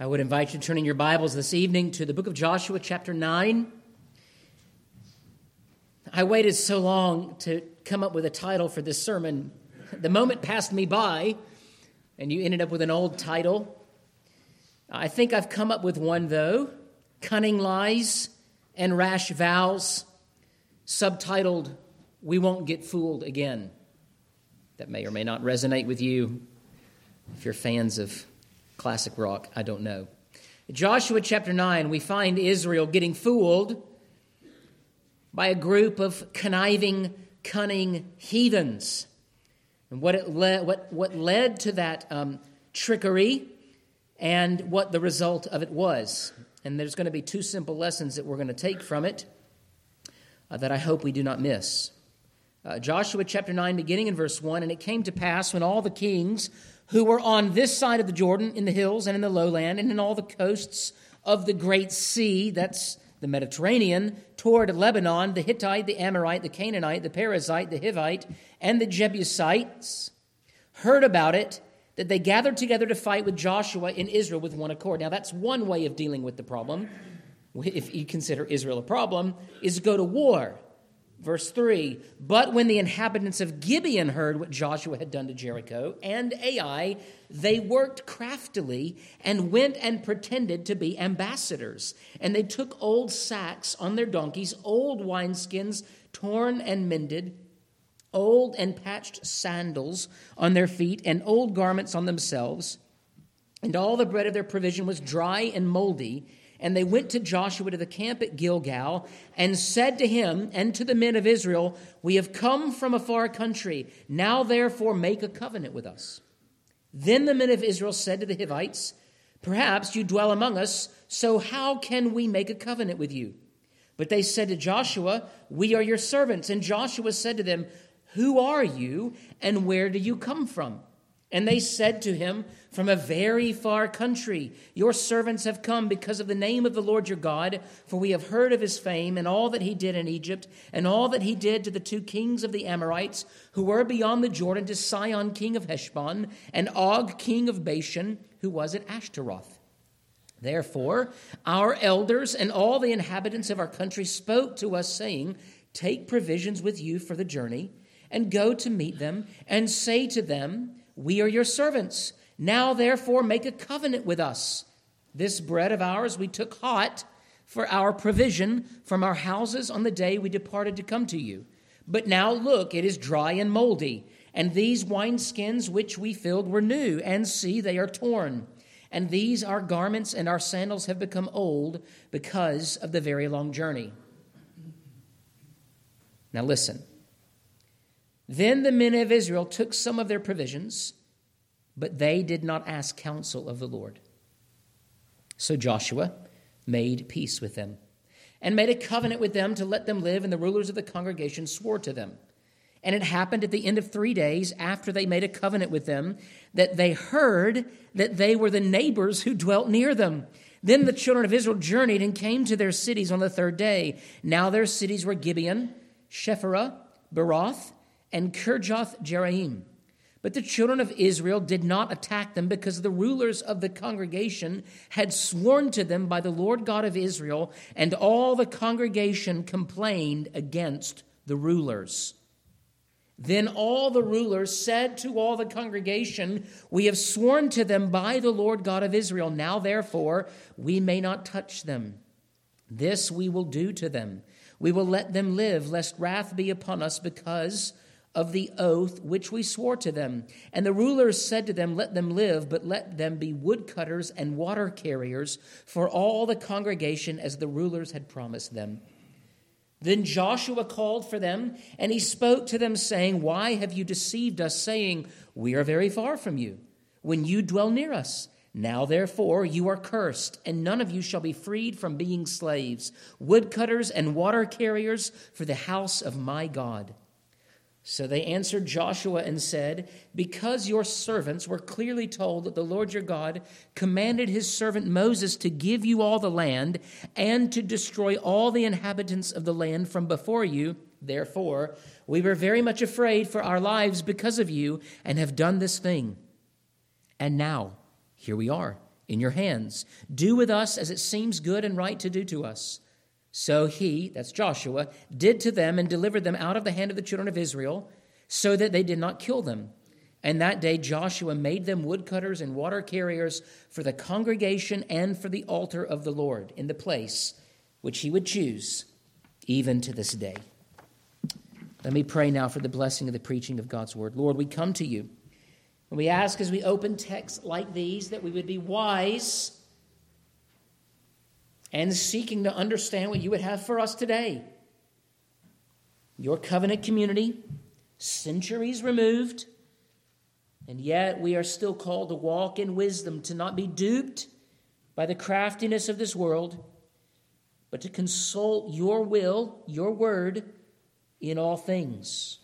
I would invite you to turn in your Bibles this evening to the book of Joshua, chapter 9. I waited so long to come up with a title for this sermon. The moment passed me by, and you ended up with an old title. I think I've come up with one, though Cunning Lies and Rash Vows, subtitled, We Won't Get Fooled Again. That may or may not resonate with you if you're fans of classic rock, I don't know. Joshua chapter 9, we find Israel getting fooled by a group of conniving, cunning heathens. And what, it le- what, what led to that um, trickery and what the result of it was. And there's going to be two simple lessons that we're going to take from it uh, that I hope we do not miss. Uh, Joshua chapter 9, beginning in verse 1 And it came to pass when all the kings who were on this side of the Jordan, in the hills and in the lowland, and in all the coasts of the great sea, that's the Mediterranean, toward Lebanon, the Hittite, the Amorite, the Canaanite, the Perizzite, the Hivite, and the Jebusites, heard about it, that they gathered together to fight with Joshua in Israel with one accord. Now, that's one way of dealing with the problem, if you consider Israel a problem, is go to war. Verse 3 But when the inhabitants of Gibeon heard what Joshua had done to Jericho and Ai, they worked craftily and went and pretended to be ambassadors. And they took old sacks on their donkeys, old wineskins torn and mended, old and patched sandals on their feet, and old garments on themselves. And all the bread of their provision was dry and moldy and they went to Joshua to the camp at Gilgal and said to him and to the men of Israel, We have come from a far country. Now therefore make a covenant with us. Then the men of Israel said to the Hivites, Perhaps you dwell among us, so how can we make a covenant with you? But they said to Joshua, We are your servants. And Joshua said to them, Who are you, and where do you come from? And they said to him, From a very far country, your servants have come because of the name of the Lord your God, for we have heard of his fame and all that he did in Egypt, and all that he did to the two kings of the Amorites, who were beyond the Jordan, to Sihon, king of Heshbon, and Og, king of Bashan, who was at Ashtaroth. Therefore, our elders and all the inhabitants of our country spoke to us, saying, Take provisions with you for the journey, and go to meet them, and say to them, we are your servants. Now, therefore, make a covenant with us. This bread of ours we took hot for our provision from our houses on the day we departed to come to you. But now look, it is dry and moldy, and these wineskins which we filled were new, and see, they are torn. And these our garments and our sandals have become old because of the very long journey. Now listen. Then the men of Israel took some of their provisions, but they did not ask counsel of the Lord. So Joshua made peace with them and made a covenant with them to let them live, and the rulers of the congregation swore to them. And it happened at the end of three days, after they made a covenant with them, that they heard that they were the neighbors who dwelt near them. Then the children of Israel journeyed and came to their cities on the third day. Now their cities were Gibeon, Chephirah, Beeroth, and Kirjath Jearim. But the children of Israel did not attack them because the rulers of the congregation had sworn to them by the Lord God of Israel, and all the congregation complained against the rulers. Then all the rulers said to all the congregation, We have sworn to them by the Lord God of Israel. Now, therefore, we may not touch them. This we will do to them. We will let them live, lest wrath be upon us because of the oath which we swore to them. And the rulers said to them, Let them live, but let them be woodcutters and water carriers for all the congregation as the rulers had promised them. Then Joshua called for them, and he spoke to them, saying, Why have you deceived us, saying, We are very far from you, when you dwell near us? Now, therefore, you are cursed, and none of you shall be freed from being slaves, woodcutters and water carriers for the house of my God. So they answered Joshua and said, Because your servants were clearly told that the Lord your God commanded his servant Moses to give you all the land and to destroy all the inhabitants of the land from before you, therefore we were very much afraid for our lives because of you and have done this thing. And now, here we are, in your hands. Do with us as it seems good and right to do to us. So he, that's Joshua, did to them and delivered them out of the hand of the children of Israel, so that they did not kill them. And that day Joshua made them woodcutters and water carriers for the congregation and for the altar of the Lord in the place which he would choose, even to this day. Let me pray now for the blessing of the preaching of God's word. Lord, we come to you. And we ask as we open texts like these that we would be wise and seeking to understand what you would have for us today. Your covenant community, centuries removed, and yet we are still called to walk in wisdom, to not be duped by the craftiness of this world, but to consult your will, your word, in all things.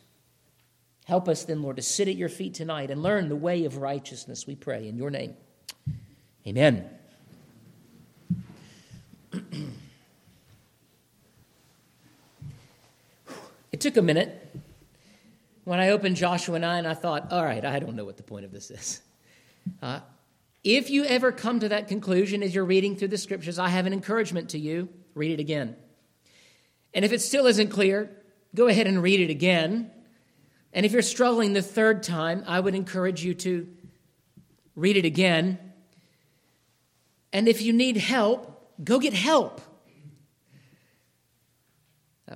Help us then, Lord, to sit at your feet tonight and learn the way of righteousness, we pray, in your name. Amen. It took a minute when I opened Joshua 9, I thought, all right, I don't know what the point of this is. Uh, if you ever come to that conclusion as you're reading through the scriptures, I have an encouragement to you read it again. And if it still isn't clear, go ahead and read it again. And if you're struggling the third time, I would encourage you to read it again. And if you need help, go get help.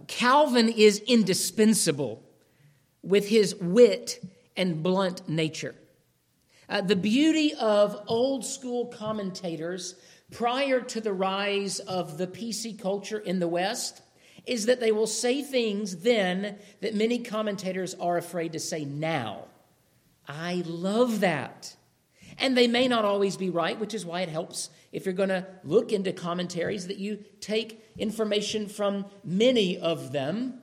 Calvin is indispensable with his wit and blunt nature. Uh, the beauty of old school commentators prior to the rise of the PC culture in the West is that they will say things then that many commentators are afraid to say now. I love that. And they may not always be right, which is why it helps if you're going to look into commentaries that you take information from many of them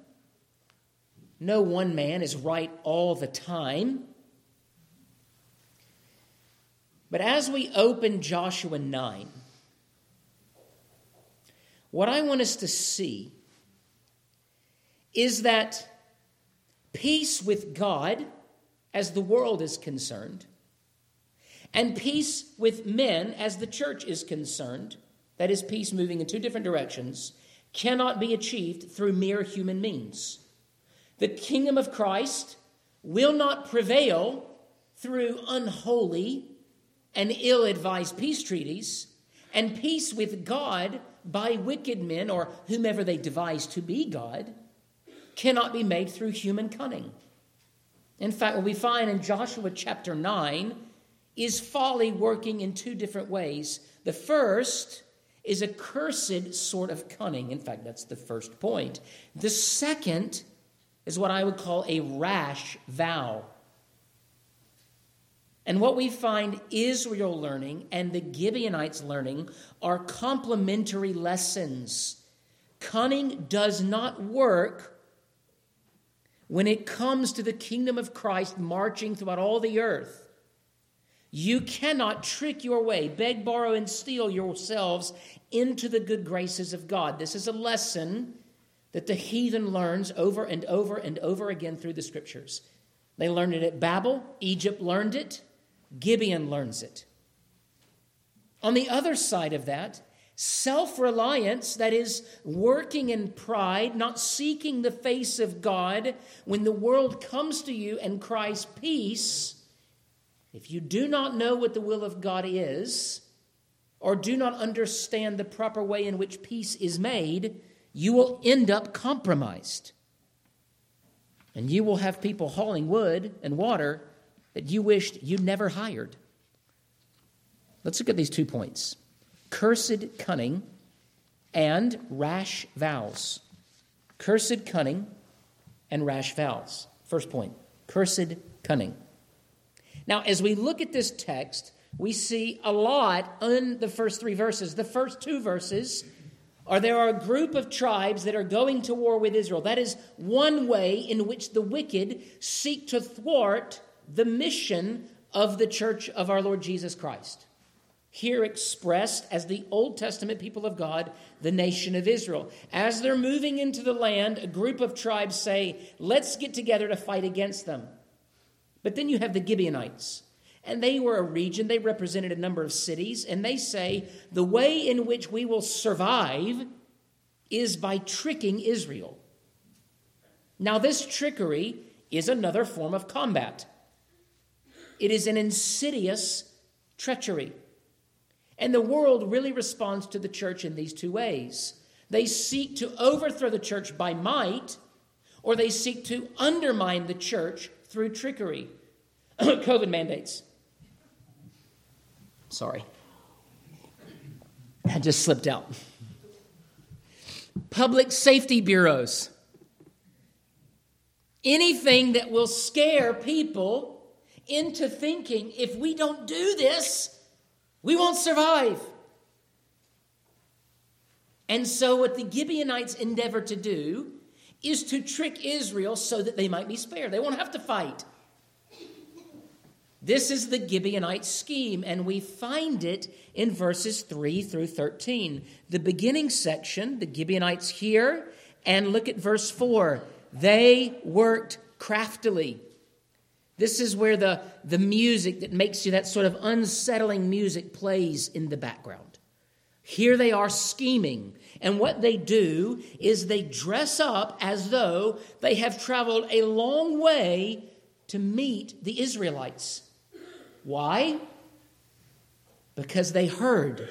no one man is right all the time. But as we open Joshua 9, what I want us to see is that peace with God, as the world is concerned, and peace with men, as the church is concerned, that is, peace moving in two different directions, cannot be achieved through mere human means. The kingdom of Christ will not prevail through unholy and ill advised peace treaties, and peace with God by wicked men or whomever they devise to be God cannot be made through human cunning. In fact, what we find in Joshua chapter 9 is folly working in two different ways. The first is a cursed sort of cunning. In fact, that's the first point. The second is what I would call a rash vow. And what we find Israel learning and the Gibeonites learning are complementary lessons. Cunning does not work when it comes to the kingdom of Christ marching throughout all the earth. You cannot trick your way, beg, borrow, and steal yourselves into the good graces of God. This is a lesson that the heathen learns over and over and over again through the scriptures. They learned it at Babel, Egypt learned it, Gibeon learns it. On the other side of that, self reliance, that is, working in pride, not seeking the face of God, when the world comes to you and cries peace, if you do not know what the will of God is, or do not understand the proper way in which peace is made, you will end up compromised. And you will have people hauling wood and water that you wished you never hired. Let's look at these two points cursed cunning and rash vows. Cursed cunning and rash vows. First point cursed cunning. Now, as we look at this text, we see a lot in the first three verses. The first two verses are there are a group of tribes that are going to war with Israel. That is one way in which the wicked seek to thwart the mission of the church of our Lord Jesus Christ. Here expressed as the Old Testament people of God, the nation of Israel. As they're moving into the land, a group of tribes say, Let's get together to fight against them. But then you have the Gibeonites. And they were a region, they represented a number of cities, and they say the way in which we will survive is by tricking Israel. Now, this trickery is another form of combat, it is an insidious treachery. And the world really responds to the church in these two ways. They seek to overthrow the church by might, or they seek to undermine the church through trickery. COVID mandates. Sorry. I just slipped out. Public safety bureaus. Anything that will scare people into thinking if we don't do this, we won't survive. And so, what the Gibeonites endeavor to do is to trick Israel so that they might be spared. They won't have to fight. This is the Gibeonite scheme, and we find it in verses 3 through 13. The beginning section, the Gibeonites here, and look at verse 4. They worked craftily. This is where the, the music that makes you that sort of unsettling music plays in the background. Here they are scheming. And what they do is they dress up as though they have traveled a long way to meet the Israelites. Why? Because they heard.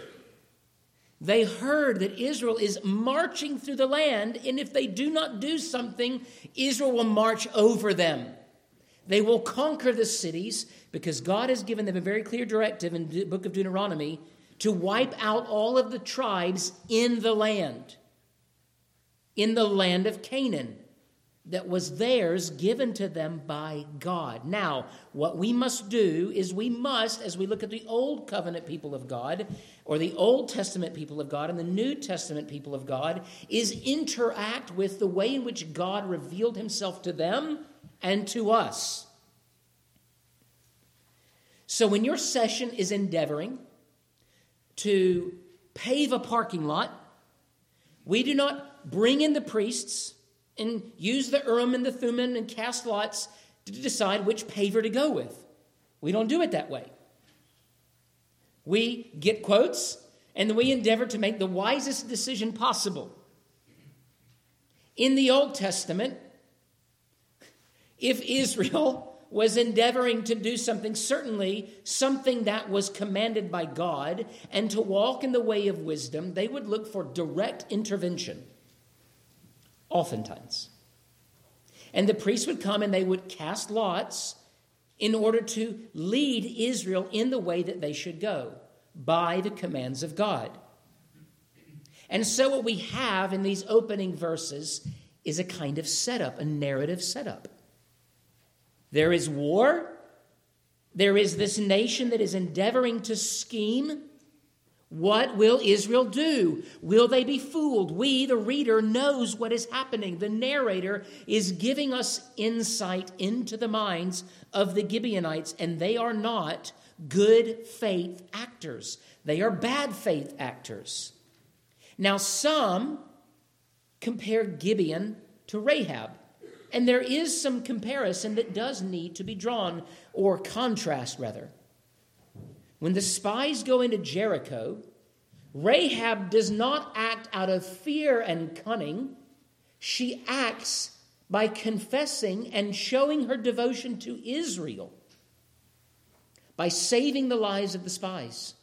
They heard that Israel is marching through the land, and if they do not do something, Israel will march over them. They will conquer the cities because God has given them a very clear directive in the book of Deuteronomy to wipe out all of the tribes in the land, in the land of Canaan that was theirs given to them by God. Now, what we must do is we must, as we look at the Old Covenant people of God, or the Old Testament people of God and the New Testament people of God, is interact with the way in which God revealed himself to them and to us. So when your session is endeavoring to pave a parking lot, we do not bring in the priests and use the Urim and the Thummim and cast lots to decide which paver to go with. We don't do it that way. We get quotes and we endeavor to make the wisest decision possible. In the Old Testament, if Israel was endeavoring to do something, certainly something that was commanded by God, and to walk in the way of wisdom, they would look for direct intervention oftentimes. And the priests would come and they would cast lots in order to lead Israel in the way that they should go by the commands of God. And so, what we have in these opening verses is a kind of setup, a narrative setup. There is war, there is this nation that is endeavoring to scheme what will Israel do? Will they be fooled? We, the reader, knows what is happening. The narrator is giving us insight into the minds of the Gibeonites, and they are not good faith actors. They are bad faith actors. Now, some compare Gibeon to Rahab, and there is some comparison that does need to be drawn, or contrast rather. When the spies go into Jericho, Rahab does not act out of fear and cunning. She acts by confessing and showing her devotion to Israel, by saving the lives of the spies.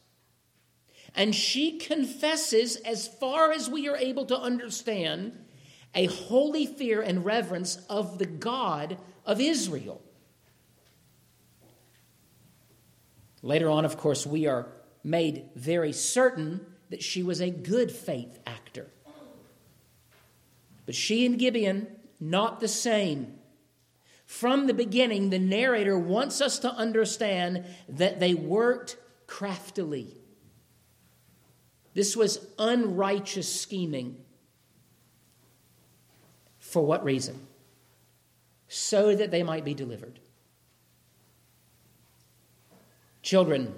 And she confesses, as far as we are able to understand, a holy fear and reverence of the God of Israel. Later on, of course, we are made very certain that she was a good faith actor. But she and Gibeon, not the same. From the beginning, the narrator wants us to understand that they worked craftily. This was unrighteous scheming. For what reason? So that they might be delivered. Children,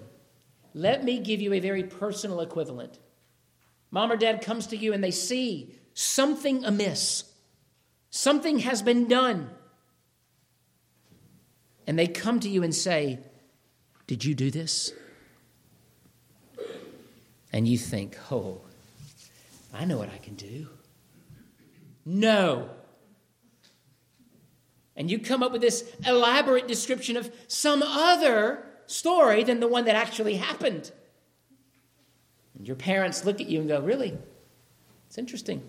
let me give you a very personal equivalent. Mom or dad comes to you and they see something amiss, something has been done. And they come to you and say, Did you do this? And you think, Oh, I know what I can do. No. And you come up with this elaborate description of some other story than the one that actually happened. And your parents look at you and go, Really? It's interesting.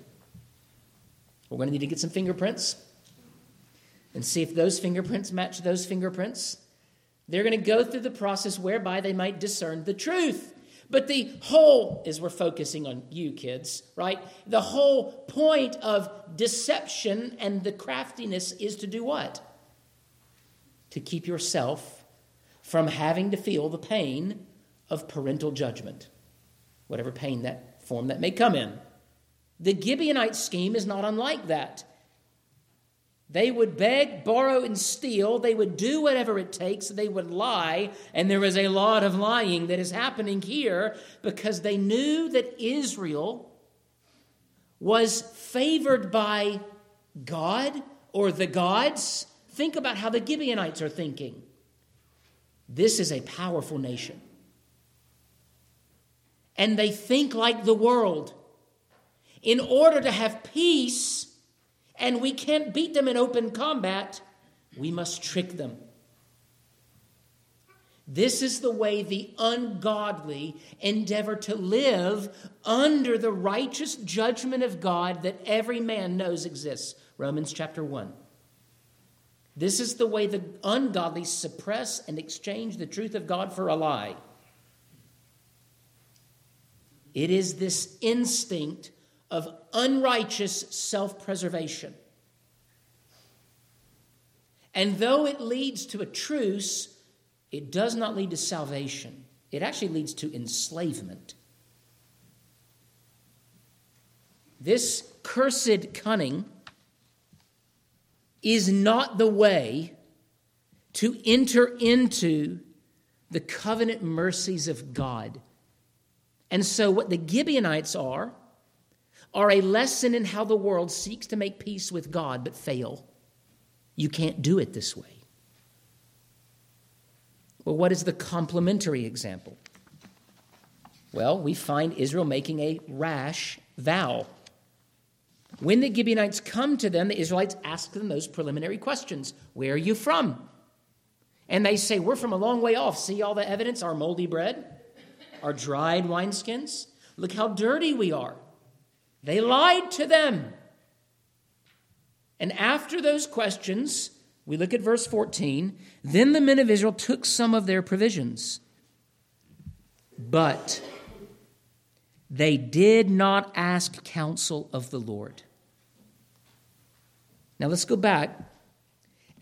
We're going to need to get some fingerprints and see if those fingerprints match those fingerprints. They're going to go through the process whereby they might discern the truth. But the whole, as we're focusing on you kids, right? The whole point of deception and the craftiness is to do what? To keep yourself from having to feel the pain of parental judgment, whatever pain that form that may come in. The Gibeonite scheme is not unlike that. They would beg, borrow, and steal. They would do whatever it takes. They would lie. And there is a lot of lying that is happening here because they knew that Israel was favored by God or the gods. Think about how the Gibeonites are thinking. This is a powerful nation. And they think like the world. In order to have peace, and we can't beat them in open combat, we must trick them. This is the way the ungodly endeavor to live under the righteous judgment of God that every man knows exists. Romans chapter 1. This is the way the ungodly suppress and exchange the truth of God for a lie. It is this instinct of unrighteous self preservation. And though it leads to a truce, it does not lead to salvation. It actually leads to enslavement. This cursed cunning is not the way to enter into the covenant mercies of God. And so, what the Gibeonites are, are a lesson in how the world seeks to make peace with God but fail. You can't do it this way. Well, what is the complementary example? Well, we find Israel making a rash vow. When the Gibeonites come to them, the Israelites ask them those preliminary questions Where are you from? And they say, We're from a long way off. See all the evidence? Our moldy bread, our dried wineskins. Look how dirty we are. They lied to them. And after those questions, we look at verse 14. Then the men of Israel took some of their provisions, but they did not ask counsel of the Lord. Now let's go back.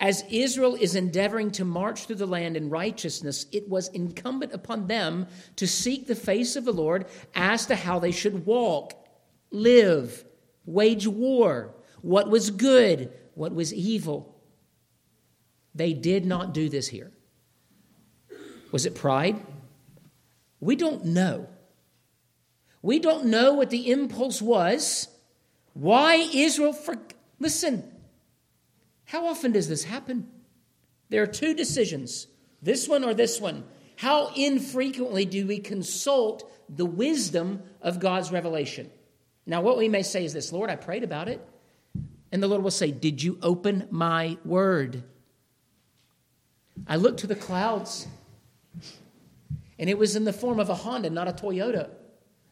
As Israel is endeavoring to march through the land in righteousness, it was incumbent upon them to seek the face of the Lord as to how they should walk live, wage war, what was good, what was evil. They did not do this here. Was it pride? We don't know. We don't know what the impulse was. Why Israel for listen. How often does this happen? There are two decisions, this one or this one. How infrequently do we consult the wisdom of God's revelation? Now, what we may say is this Lord, I prayed about it. And the Lord will say, Did you open my word? I looked to the clouds, and it was in the form of a Honda, not a Toyota.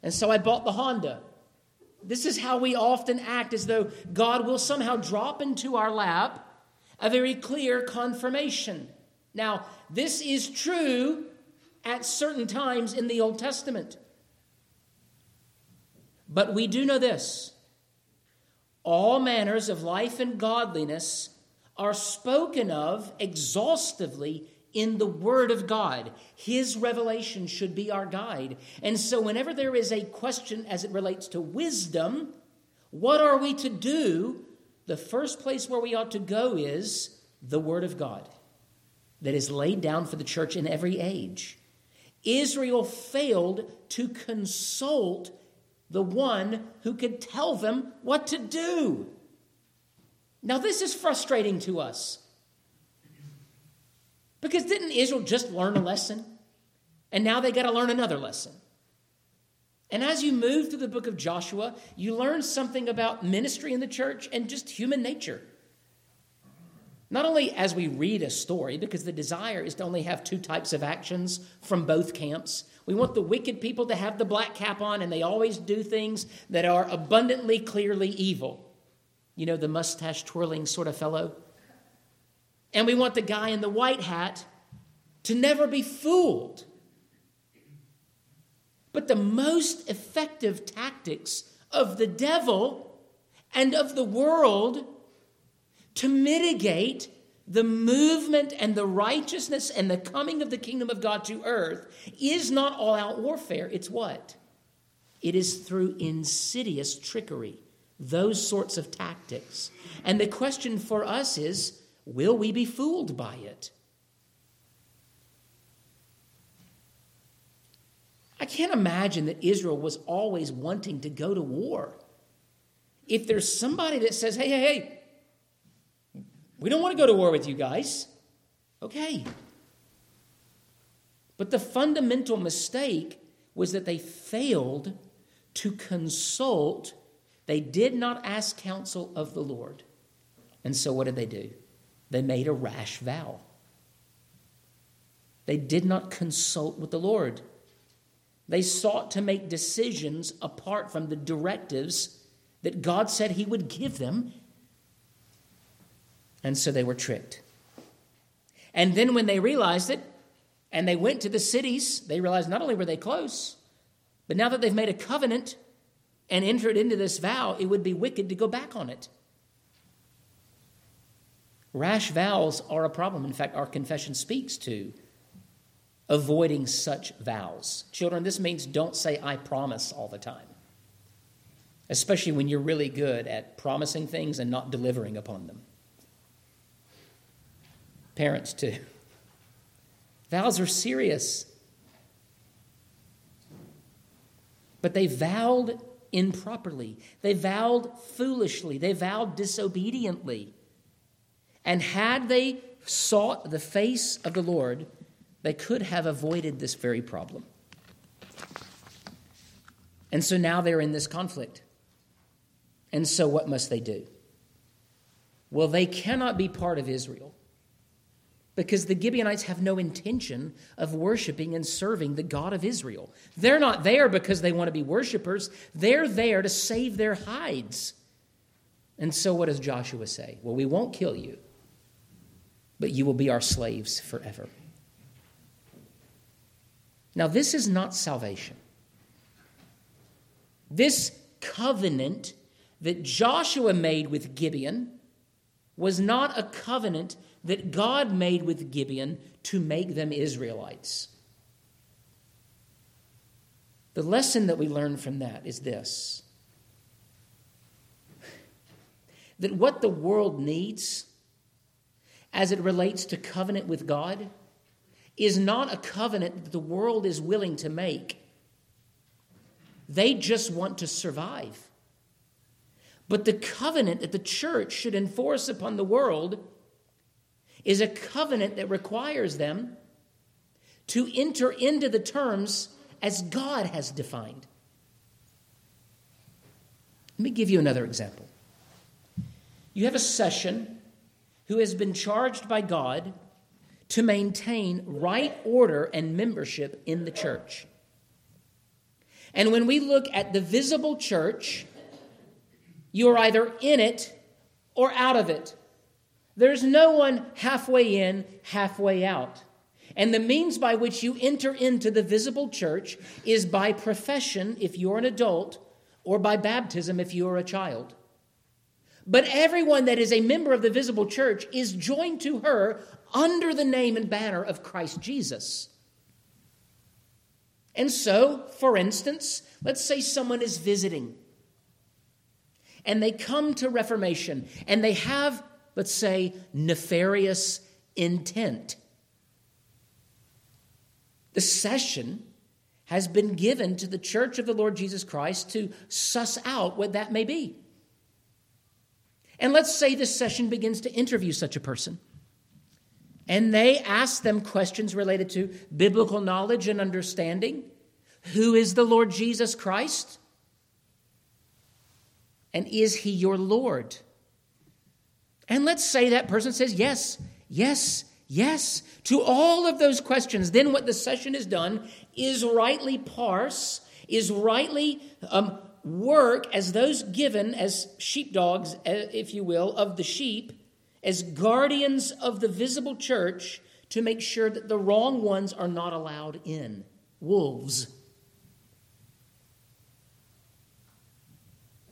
And so I bought the Honda. This is how we often act as though God will somehow drop into our lap a very clear confirmation. Now, this is true at certain times in the Old Testament. But we do know this all manners of life and godliness are spoken of exhaustively in the Word of God. His revelation should be our guide. And so, whenever there is a question as it relates to wisdom, what are we to do? The first place where we ought to go is the Word of God that is laid down for the church in every age. Israel failed to consult the one who could tell them what to do. Now, this is frustrating to us. Because didn't Israel just learn a lesson? And now they got to learn another lesson. And as you move through the book of Joshua, you learn something about ministry in the church and just human nature. Not only as we read a story, because the desire is to only have two types of actions from both camps. We want the wicked people to have the black cap on and they always do things that are abundantly, clearly evil. You know, the mustache twirling sort of fellow. And we want the guy in the white hat to never be fooled. But the most effective tactics of the devil and of the world to mitigate the movement and the righteousness and the coming of the kingdom of God to earth is not all out warfare. It's what? It is through insidious trickery, those sorts of tactics. And the question for us is will we be fooled by it? I can't imagine that Israel was always wanting to go to war. If there's somebody that says, hey, hey, hey, we don't want to go to war with you guys. Okay. But the fundamental mistake was that they failed to consult. They did not ask counsel of the Lord. And so what did they do? They made a rash vow. They did not consult with the Lord. They sought to make decisions apart from the directives that God said He would give them and so they were tricked. And then when they realized it, and they went to the cities, they realized not only were they close, but now that they've made a covenant and entered into this vow, it would be wicked to go back on it. Rash vows are a problem. In fact, our confession speaks to avoiding such vows. Children, this means don't say, I promise all the time, especially when you're really good at promising things and not delivering upon them. Parents, too. Vows are serious. But they vowed improperly, they vowed foolishly, they vowed disobediently. And had they sought the face of the Lord, they could have avoided this very problem. And so now they're in this conflict. And so what must they do? Well, they cannot be part of Israel because the Gibeonites have no intention of worshiping and serving the God of Israel. They're not there because they want to be worshipers, they're there to save their hides. And so, what does Joshua say? Well, we won't kill you, but you will be our slaves forever. Now, this is not salvation. This covenant that Joshua made with Gibeon was not a covenant that God made with Gibeon to make them Israelites. The lesson that we learn from that is this that what the world needs as it relates to covenant with God is not a covenant that the world is willing to make. They just want to survive. But the covenant that the church should enforce upon the world is a covenant that requires them to enter into the terms as God has defined. Let me give you another example. You have a session who has been charged by God to maintain right order and membership in the church. And when we look at the visible church, you are either in it or out of it. There's no one halfway in, halfway out. And the means by which you enter into the visible church is by profession if you're an adult, or by baptism if you're a child. But everyone that is a member of the visible church is joined to her under the name and banner of Christ Jesus. And so, for instance, let's say someone is visiting and they come to Reformation and they have let's say, nefarious intent. The session has been given to the church of the Lord Jesus Christ to suss out what that may be. And let's say this session begins to interview such a person. And they ask them questions related to biblical knowledge and understanding. Who is the Lord Jesus Christ? And is he your Lord? And let's say that person says yes, yes, yes to all of those questions. Then what the session has done is rightly parse, is rightly um, work as those given as sheepdogs, uh, if you will, of the sheep, as guardians of the visible church to make sure that the wrong ones are not allowed in. Wolves.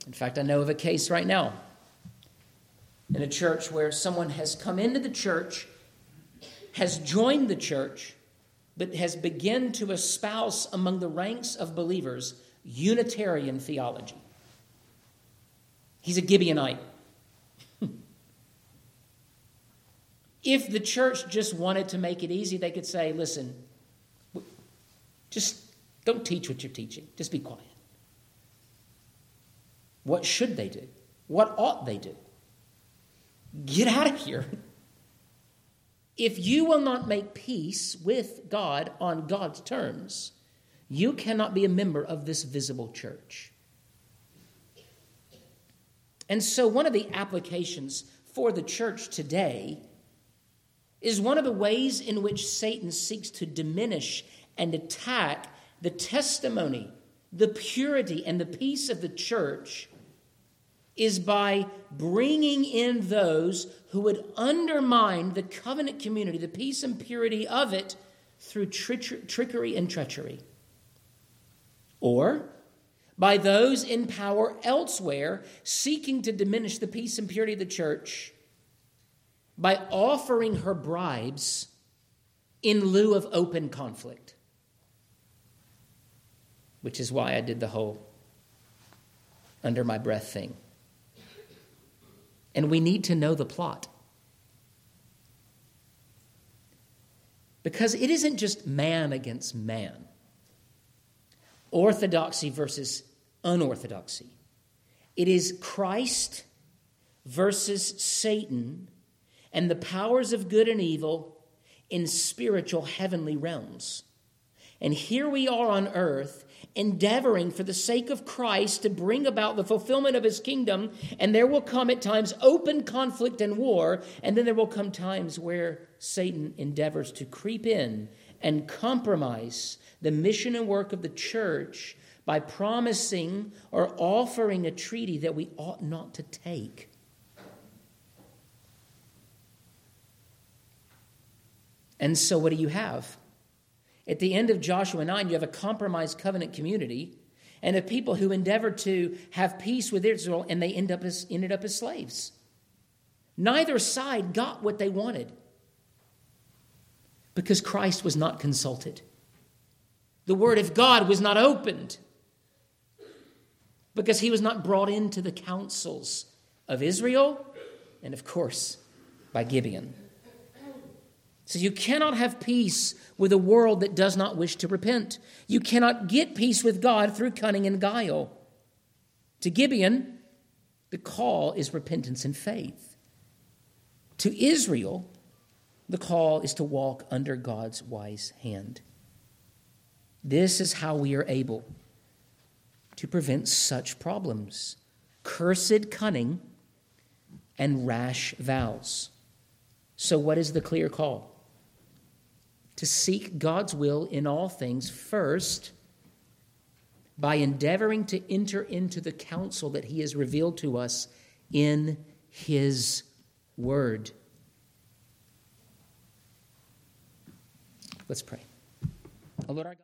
In fact, I know of a case right now in a church where someone has come into the church, has joined the church, but has begun to espouse among the ranks of believers Unitarian theology. He's a Gibeonite. if the church just wanted to make it easy, they could say, listen, just don't teach what you're teaching, just be quiet. What should they do? What ought they do? Get out of here. If you will not make peace with God on God's terms, you cannot be a member of this visible church. And so, one of the applications for the church today is one of the ways in which Satan seeks to diminish and attack the testimony, the purity, and the peace of the church is by bringing in those who would undermine the covenant community, the peace and purity of it, through trickery and treachery. Or by those in power elsewhere seeking to diminish the peace and purity of the church by offering her bribes in lieu of open conflict. Which is why I did the whole under my breath thing. And we need to know the plot. Because it isn't just man against man, orthodoxy versus unorthodoxy. It is Christ versus Satan and the powers of good and evil in spiritual heavenly realms. And here we are on earth endeavoring for the sake of Christ to bring about the fulfillment of his kingdom. And there will come at times open conflict and war. And then there will come times where Satan endeavors to creep in and compromise the mission and work of the church by promising or offering a treaty that we ought not to take. And so, what do you have? At the end of Joshua 9, you have a compromised covenant community and a people who endeavored to have peace with Israel and they end up as, ended up as slaves. Neither side got what they wanted because Christ was not consulted. The word of God was not opened because he was not brought into the councils of Israel and, of course, by Gibeon. So you cannot have peace with a world that does not wish to repent. You cannot get peace with God through cunning and guile. To Gibeon, the call is repentance and faith. To Israel, the call is to walk under God's wise hand. This is how we are able to prevent such problems cursed cunning and rash vows. So, what is the clear call? To seek God's will in all things first by endeavoring to enter into the counsel that He has revealed to us in His Word. Let's pray. Oh, Lord our God.